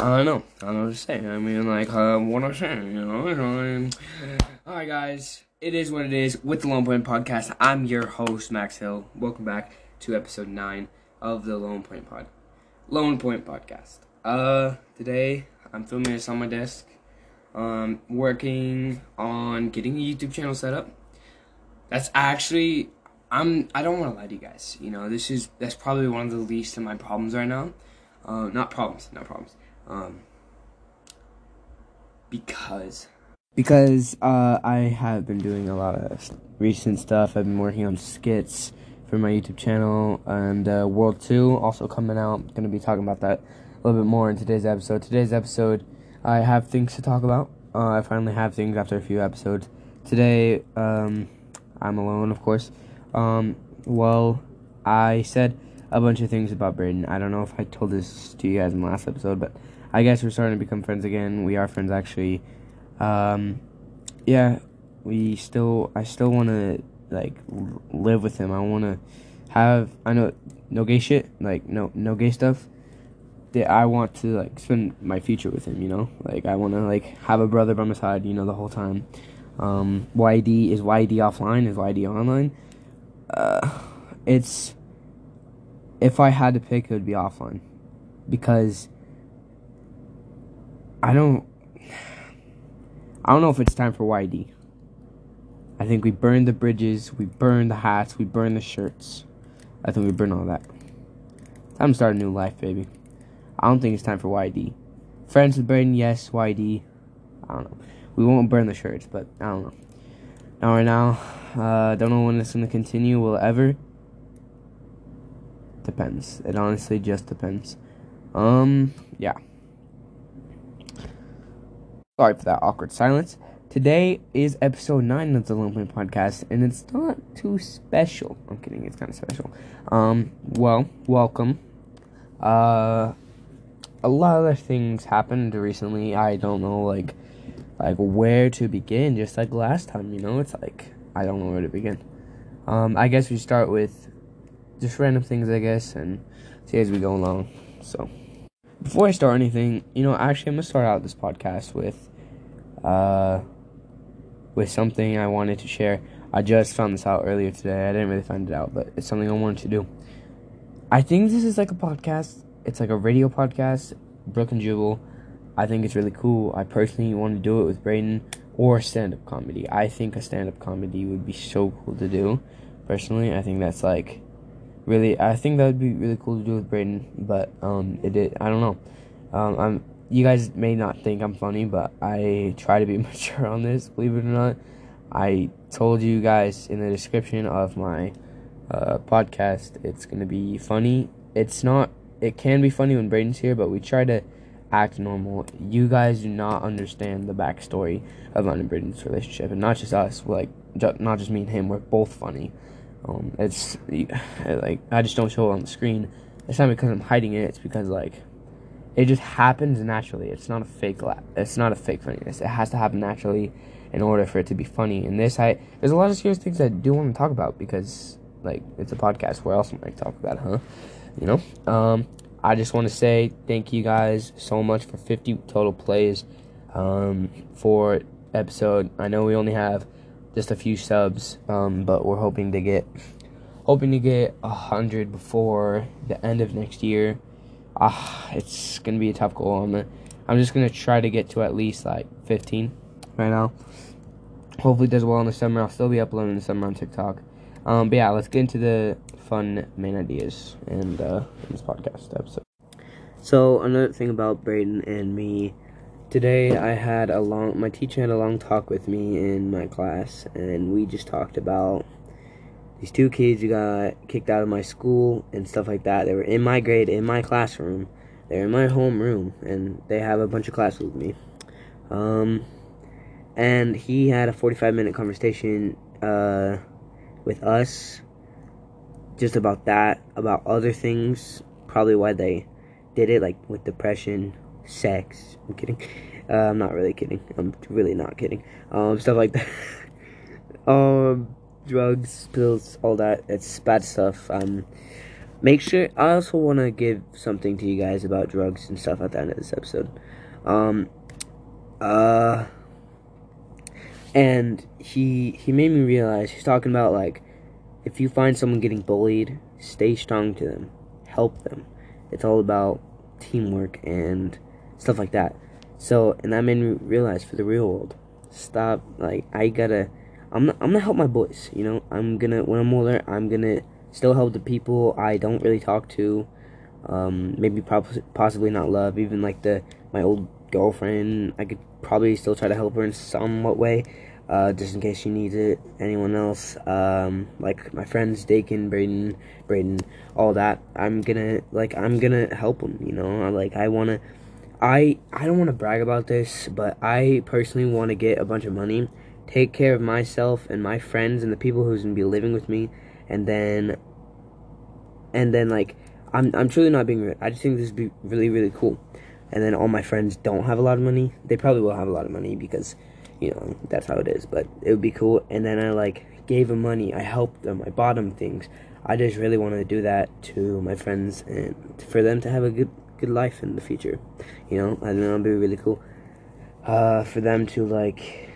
I don't know. I don't know what to say. I mean, like, uh, what I'm saying, you know? Um, Alright, guys. It is what it is with the Lone Point Podcast. I'm your host, Max Hill. Welcome back to episode 9 of the Lone Point Pod. Lone Point Podcast. Uh, today, I'm filming this on my desk. Um, working on getting a YouTube channel set up. That's actually, I'm, I don't want to lie to you guys. You know, this is, that's probably one of the least of my problems right now. Uh, not problems, not problems um, because because uh, I have been doing a lot of recent stuff. I've been working on skits for my YouTube channel and uh, World Two also coming out. I'm gonna be talking about that a little bit more in today's episode. Today's episode, I have things to talk about. Uh, I finally have things after a few episodes. Today, um, I'm alone, of course. Um, well, I said a bunch of things about Braden. I don't know if I told this to you guys in the last episode, but I guess we're starting to become friends again. We are friends actually. Um, yeah, we still. I still want to like live with him. I want to have. I know no gay shit. Like no no gay stuff. That I want to like spend my future with him. You know, like I want to like have a brother by my side. You know, the whole time. Um, YD is YD offline? Is YD online? Uh, it's if I had to pick, it would be offline because I don't. I don't know if it's time for YD. I think we burned the bridges, we burned the hats, we burned the shirts. I think we burned all that. Time to start a new life, baby. I don't think it's time for YD. Friends with Braden, yes. YD, I don't know. We won't burn the shirts, but I don't know. Now, right now, uh, don't know when it's gonna continue. Will ever? Depends. It honestly just depends. Um, yeah. Sorry for that awkward silence. Today is episode 9 of the Lone Podcast, and it's not too special. I'm kidding, it's kind of special. Um, well, welcome. Uh, a lot of things happened recently. I don't know, like, like where to begin, just like last time, you know? It's like, I don't know where to begin. Um, I guess we start with just random things, I guess, and see as we go along. So, before I start anything, you know, actually, I'm gonna start out this podcast with uh, with something I wanted to share. I just found this out earlier today. I didn't really find it out, but it's something I wanted to do. I think this is like a podcast. It's like a radio podcast, Brooke and Jubal. I think it's really cool. I personally want to do it with Brayden or stand up comedy. I think a stand up comedy would be so cool to do. Personally, I think that's like really. I think that would be really cool to do with Brayden, but um, it did. I don't know. Um, I'm you guys may not think I'm funny, but I try to be mature on this, believe it or not. I told you guys in the description of my uh, podcast it's going to be funny. It's not, it can be funny when Braden's here, but we try to act normal. You guys do not understand the backstory of mine and Braden's relationship, and not just us, like, not just me and him, we're both funny. Um, it's like, I just don't show it on the screen. It's not because I'm hiding it, it's because, like, it just happens naturally. It's not a fake it's not a fake funniness. It has to happen naturally in order for it to be funny. And this I there's a lot of serious things I do want to talk about because like it's a podcast. Where else am I talk about, it, huh? You know? Um I just want to say thank you guys so much for 50 total plays um, for episode. I know we only have just a few subs, um, but we're hoping to get hoping to get a hundred before the end of next year uh, it's gonna be a tough goal. I'm, I'm just gonna try to get to at least like 15 right now. Hopefully, does well in the summer. I'll still be uploading the summer on TikTok. Um, but yeah, let's get into the fun main ideas and uh, this podcast episode. So another thing about Braden and me. Today I had a long my teacher had a long talk with me in my class and we just talked about these two kids who got kicked out of my school and stuff like that. They were in my grade, in my classroom. They're in my homeroom, and they have a bunch of classes with me. Um, and he had a 45 minute conversation uh, with us just about that, about other things, probably why they did it, like with depression, sex. I'm kidding. Uh, I'm not really kidding. I'm really not kidding. Um, stuff like that. um drugs, pills, all that. It's bad stuff. Um, make sure. I also want to give something to you guys about drugs and stuff at the end of this episode. Um, uh, and he he made me realize he's talking about like if you find someone getting bullied, stay strong to them, help them. It's all about teamwork and stuff like that. So, and that made me realize for the real world, stop. Like, I gotta, I'm, I'm gonna help my boys. You know, I'm gonna when I'm older, I'm gonna still help the people I don't really talk to. Um, maybe probably possibly not love. Even like the my old girlfriend, I could probably still try to help her in somewhat way uh, just in case she needs it. Anyone else, um, like my friends, Dakin, Braden, Braden, all that. I'm gonna like I'm gonna help them. You know, like I wanna. I I don't want to brag about this, but I personally want to get a bunch of money, take care of myself and my friends and the people who's gonna be living with me, and then. And then like I'm I'm truly not being. Rude. I just think this would be really really cool. And then all my friends don't have a lot of money. They probably will have a lot of money because you know, that's how it is. But it would be cool. And then I like gave them money. I helped them. I bought them things. I just really wanted to do that to my friends and for them to have a good good life in the future. You know, I think that'd be really cool. Uh, for them to like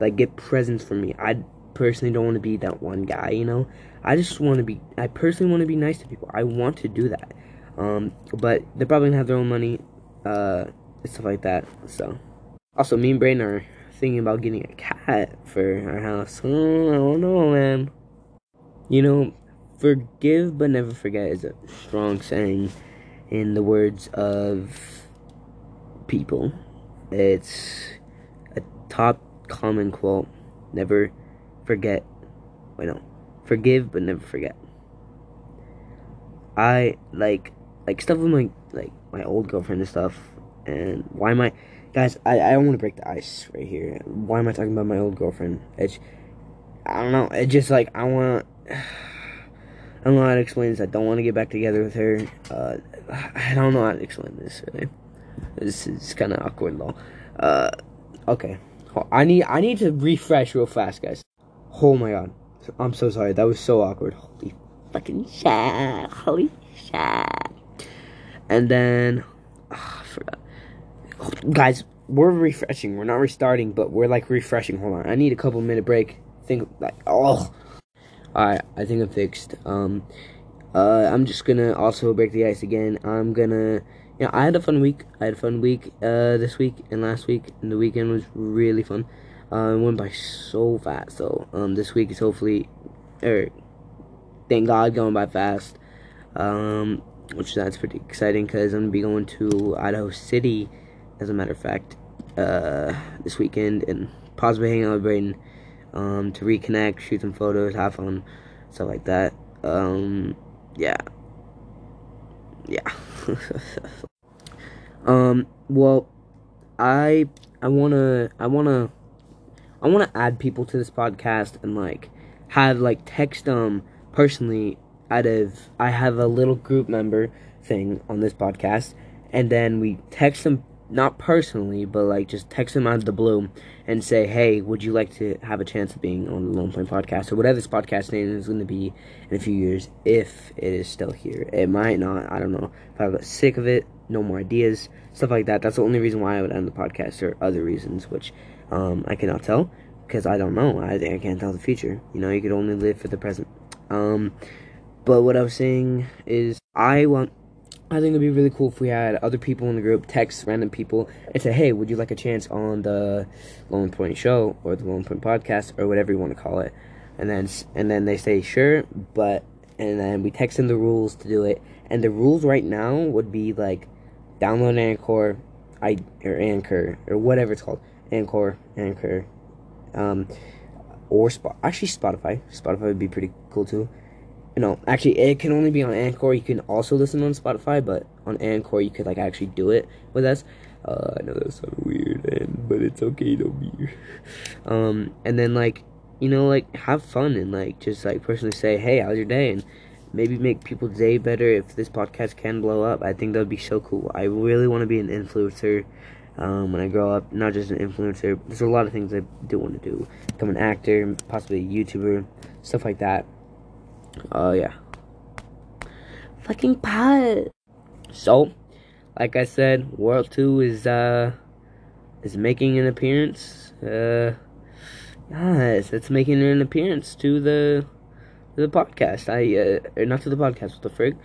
like get presents for me. I personally don't want to be that one guy. You know, I just want to be. I personally want to be nice to people. I want to do that. Um, but they're probably gonna have their own money, uh, stuff like that. So, also, me and Brain are thinking about getting a cat for our house. Oh, I don't know, man. You know, forgive but never forget is a strong saying in the words of people. It's a top common quote. Never forget. Wait, no. Forgive but never forget. I like like stuff with my like my old girlfriend and stuff. And why am I? Guys, I, I don't want to break the ice right here. Why am I talking about my old girlfriend? It's, I don't know. It's just like, I want, I don't know how to explain this. I don't want to get back together with her. Uh, I don't know how to explain this, really. This is kind of awkward, though. Uh, okay. I need, I need to refresh real fast, guys. Oh my god. I'm so sorry. That was so awkward. Holy fucking shit. Holy shit. And then, oh, I forgot guys, we're refreshing. We're not restarting, but we're like refreshing. Hold on, I need a couple minute break. Think like oh, all right. I think I'm fixed. Um, uh, I'm just gonna also break the ice again. I'm gonna. You know, I had a fun week. I had a fun week uh, this week and last week, and the weekend was really fun. Uh, it went by so fast. So um, this week is hopefully, er, thank God, going by fast. Um, which that's pretty exciting because I'm gonna be going to Idaho City as a matter of fact, uh, this weekend and possibly hang out with Braden um, to reconnect, shoot some photos, have fun, stuff like that. Um, yeah. Yeah. um, well, I I wanna I wanna I wanna add people to this podcast and like have like text them personally out of I have a little group member thing on this podcast and then we text them not personally, but like just text them out of the blue and say, "Hey, would you like to have a chance of being on the Lone Point podcast or whatever this podcast name is going to be in a few years if it is still here? It might not. I don't know. If I got sick of it, no more ideas, stuff like that. That's the only reason why I would end the podcast, or other reasons which um, I cannot tell because I don't know. I, I can't tell the future. You know, you could only live for the present. Um, but what I was saying is, I want I think it'd be really cool if we had other people in the group text random people and say, "Hey, would you like a chance on the Lone Point Show or the Lone Point Podcast or whatever you want to call it?" And then and then they say, "Sure," but and then we text them the rules to do it. And the rules right now would be like download Anchor, I or Anchor or whatever it's called, Anchor, Anchor, um, or Spot. Actually, Spotify. Spotify would be pretty cool too no, actually, it can only be on Anchor. You can also listen on Spotify, but on Anchor, you could like actually do it with us. Uh, I know that's so weird, and but it's okay, don't be. um, and then like, you know, like have fun and like just like personally say, hey, how's your day, and maybe make people's day better if this podcast can blow up. I think that would be so cool. I really want to be an influencer. Um, when I grow up, not just an influencer. There's a lot of things I do want to do. Become an actor, possibly a YouTuber, stuff like that uh, yeah. fucking pot. So, like I said, World Two is uh is making an appearance. Uh, yes, it's making an appearance to the to the podcast. I uh, not to the podcast, what the frig,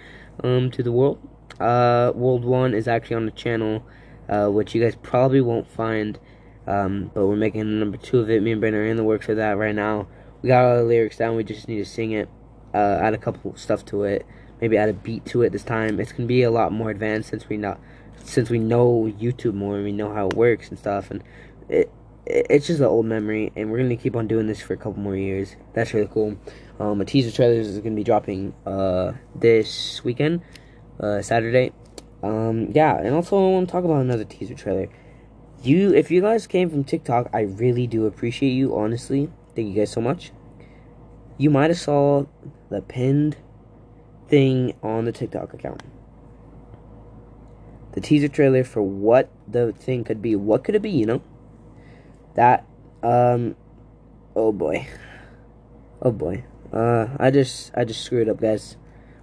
um, to the world. Uh, World One is actually on the channel, uh, which you guys probably won't find. Um, but we're making number two of it. Me and Brandon are in the works for that right now. We got all the lyrics down. We just need to sing it, uh, add a couple stuff to it, maybe add a beat to it this time. It's gonna be a lot more advanced since we know, since we know YouTube more and we know how it works and stuff. And it, it it's just an old memory, and we're gonna keep on doing this for a couple more years. That's really cool. Um, a teaser trailer is gonna be dropping uh this weekend, uh, Saturday. Um, yeah, and also I want to talk about another teaser trailer. You, if you guys came from TikTok, I really do appreciate you. Honestly, thank you guys so much. You might have saw the pinned thing on the TikTok account. The teaser trailer for what the thing could be. What could it be? You know, that. Um. Oh boy. Oh boy. Uh, I just, I just screwed up, guys.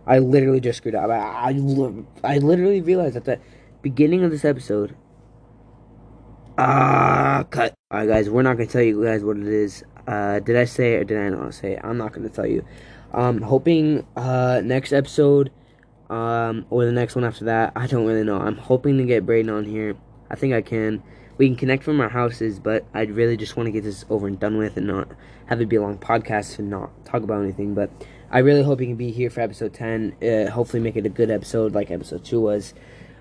I literally just screwed up. I, I, I literally realized at the beginning of this episode. Ah, uh, cut. Alright, guys, we're not gonna tell you guys what it is. Uh, did I say it or did I not say it? I'm not gonna tell you. Um, hoping uh next episode, um, or the next one after that. I don't really know. I'm hoping to get Braden on here. I think I can. We can connect from our houses, but I really just want to get this over and done with and not have it be a long podcast and not talk about anything. But I really hope you can be here for episode 10. Uh, hopefully, make it a good episode like episode 2 was.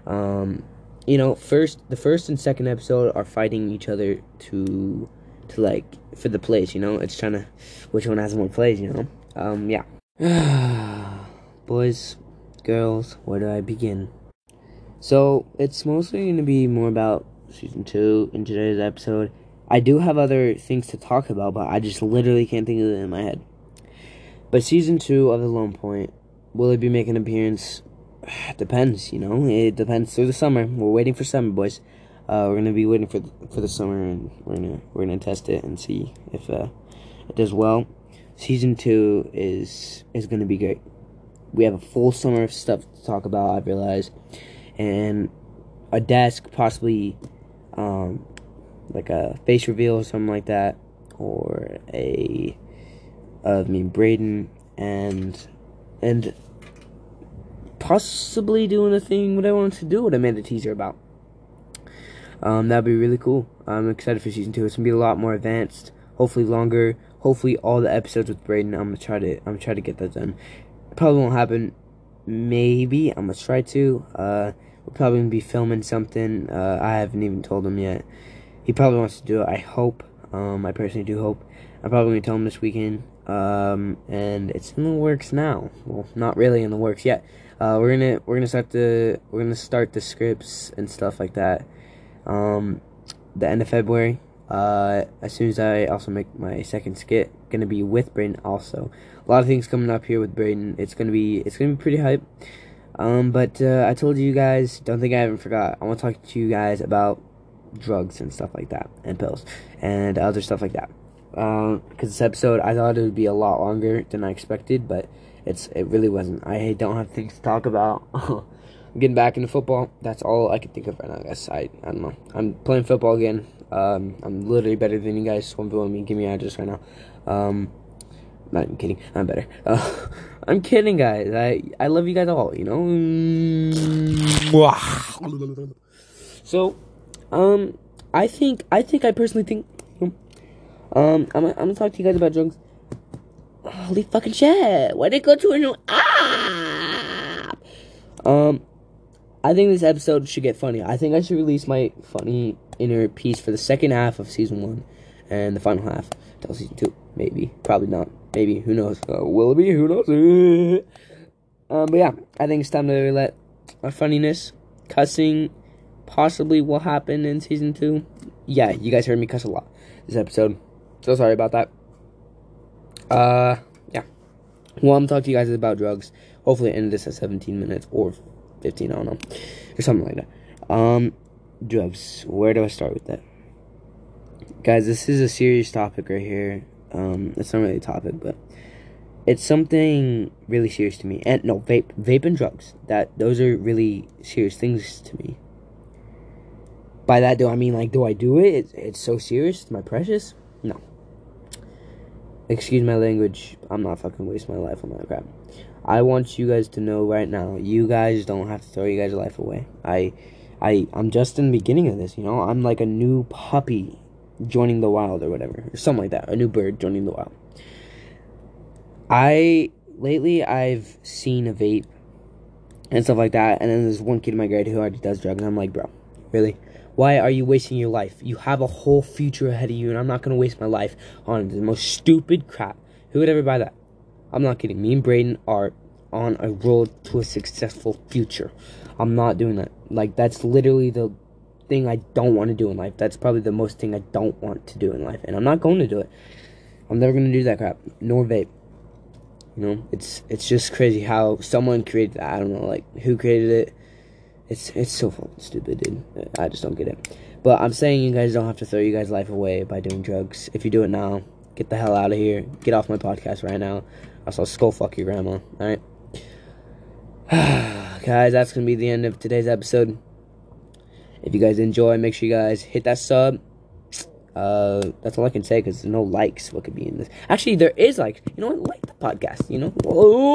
Um, you know, first the first and second episode are fighting each other to to like for the plays, you know? It's trying to which one has more plays, you know? Um yeah. Boys, girls, where do I begin? So, it's mostly going to be more about season 2 in today's episode. I do have other things to talk about, but I just literally can't think of it in my head. But season 2 of The Lone Point, will it be making an appearance? depends, you know. It depends through the summer. We're waiting for summer, boys. Uh, we're gonna be waiting for for the summer, and we're gonna we're gonna test it and see if uh, it does well. Season two is is gonna be great. We have a full summer of stuff to talk about. I realize, and a desk, possibly, um, like a face reveal or something like that, or a of me Braden and and possibly doing the thing what I wanted to do, what I made a teaser about. Um, that'd be really cool. I'm excited for season two. It's gonna be a lot more advanced, hopefully longer. Hopefully all the episodes with Braden. I'm gonna try to I'm gonna try to get that done. Probably won't happen. Maybe I'm gonna try to. Uh, we're probably gonna be filming something. Uh, I haven't even told him yet. He probably wants to do it. I hope. Um, I personally do hope. I'm probably gonna tell him this weekend. Um, and it's in the works now. Well, not really in the works yet. Uh, we're gonna we're gonna start the we're gonna start the scripts and stuff like that. Um, the end of February. Uh, as soon as I also make my second skit, gonna be with Brayden also. A lot of things coming up here with Brayden. It's gonna be it's gonna be pretty hype. Um, but uh, I told you guys, don't think I haven't forgot. I want to talk to you guys about drugs and stuff like that, and pills, and other stuff like that. Because um, this episode, I thought it would be a lot longer than I expected, but it's it really wasn't. I don't have things to talk about. getting back into football. That's all I can think of right now, guys. I I don't know. I'm playing football again. Um, I'm literally better than you guys. One me. Give me your address right now. Um, not even kidding. I'm better. Uh, I'm kidding, guys. I I love you guys all. You know. So, um, I think I think I personally think. Um, I'm I'm gonna talk to you guys about drugs. Holy fucking shit! Why did it go to a new app? Um, I think this episode should get funny. I think I should release my funny inner piece for the second half of season one, and the final half till season two. Maybe, probably not. Maybe, who knows? Uh, will it be? Who knows? um, but yeah, I think it's time to let our funniness, cussing, possibly will happen in season two. Yeah, you guys heard me cuss a lot this episode. So sorry about that. Uh, yeah. Well, I'm talking to you guys about drugs. Hopefully, end this at 17 minutes or 15. I don't know, or something like that. Um, drugs. Where do I start with that? Guys, this is a serious topic right here. Um, it's not really a topic, but it's something really serious to me. And no, vape, vape and drugs. That those are really serious things to me. By that, do I mean like, do I do it? It's, it's so serious. It's my precious. No. Excuse my language. I'm not fucking wasting my life on that crap. I want you guys to know right now. You guys don't have to throw your guys' life away. I, I, I'm just in the beginning of this. You know, I'm like a new puppy joining the wild or whatever, or something like that. A new bird joining the wild. I lately I've seen a vape and stuff like that, and then there's one kid in my grade who already does drugs, and I'm like, bro, really? Why are you wasting your life? You have a whole future ahead of you, and I'm not gonna waste my life on the most stupid crap. Who would ever buy that? I'm not kidding. Me and Braden are on a road to a successful future. I'm not doing that. Like that's literally the thing I don't want to do in life. That's probably the most thing I don't want to do in life, and I'm not going to do it. I'm never gonna do that crap. Nor vape. You know, it's it's just crazy how someone created that. I don't know, like who created it. It's it's so fucking stupid, dude. I just don't get it. But I'm saying you guys don't have to throw you guys' life away by doing drugs. If you do it now, get the hell out of here. Get off my podcast right now. Also, skull fuck your grandma. All right, guys. That's gonna be the end of today's episode. If you guys enjoy, make sure you guys hit that sub uh, that's all I can say because there's no likes. What could be in this? Actually, there is like you know what? Like the podcast. You know,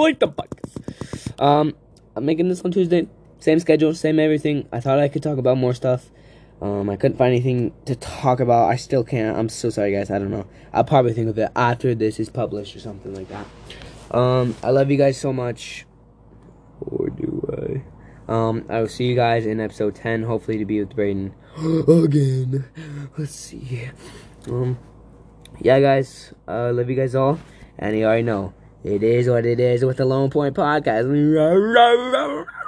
like the podcast. Um, I'm making this on Tuesday. Same schedule, same everything. I thought I could talk about more stuff. Um, I couldn't find anything to talk about. I still can't. I'm so sorry, guys. I don't know. I'll probably think of it after this is published or something like that. Um, I love you guys so much. Or do I? Um, I will see you guys in episode 10, hopefully to be with Braden again. Let's see. Um, yeah, guys, I uh, love you guys all, and you already know, it is what it is with the Lone Point Podcast.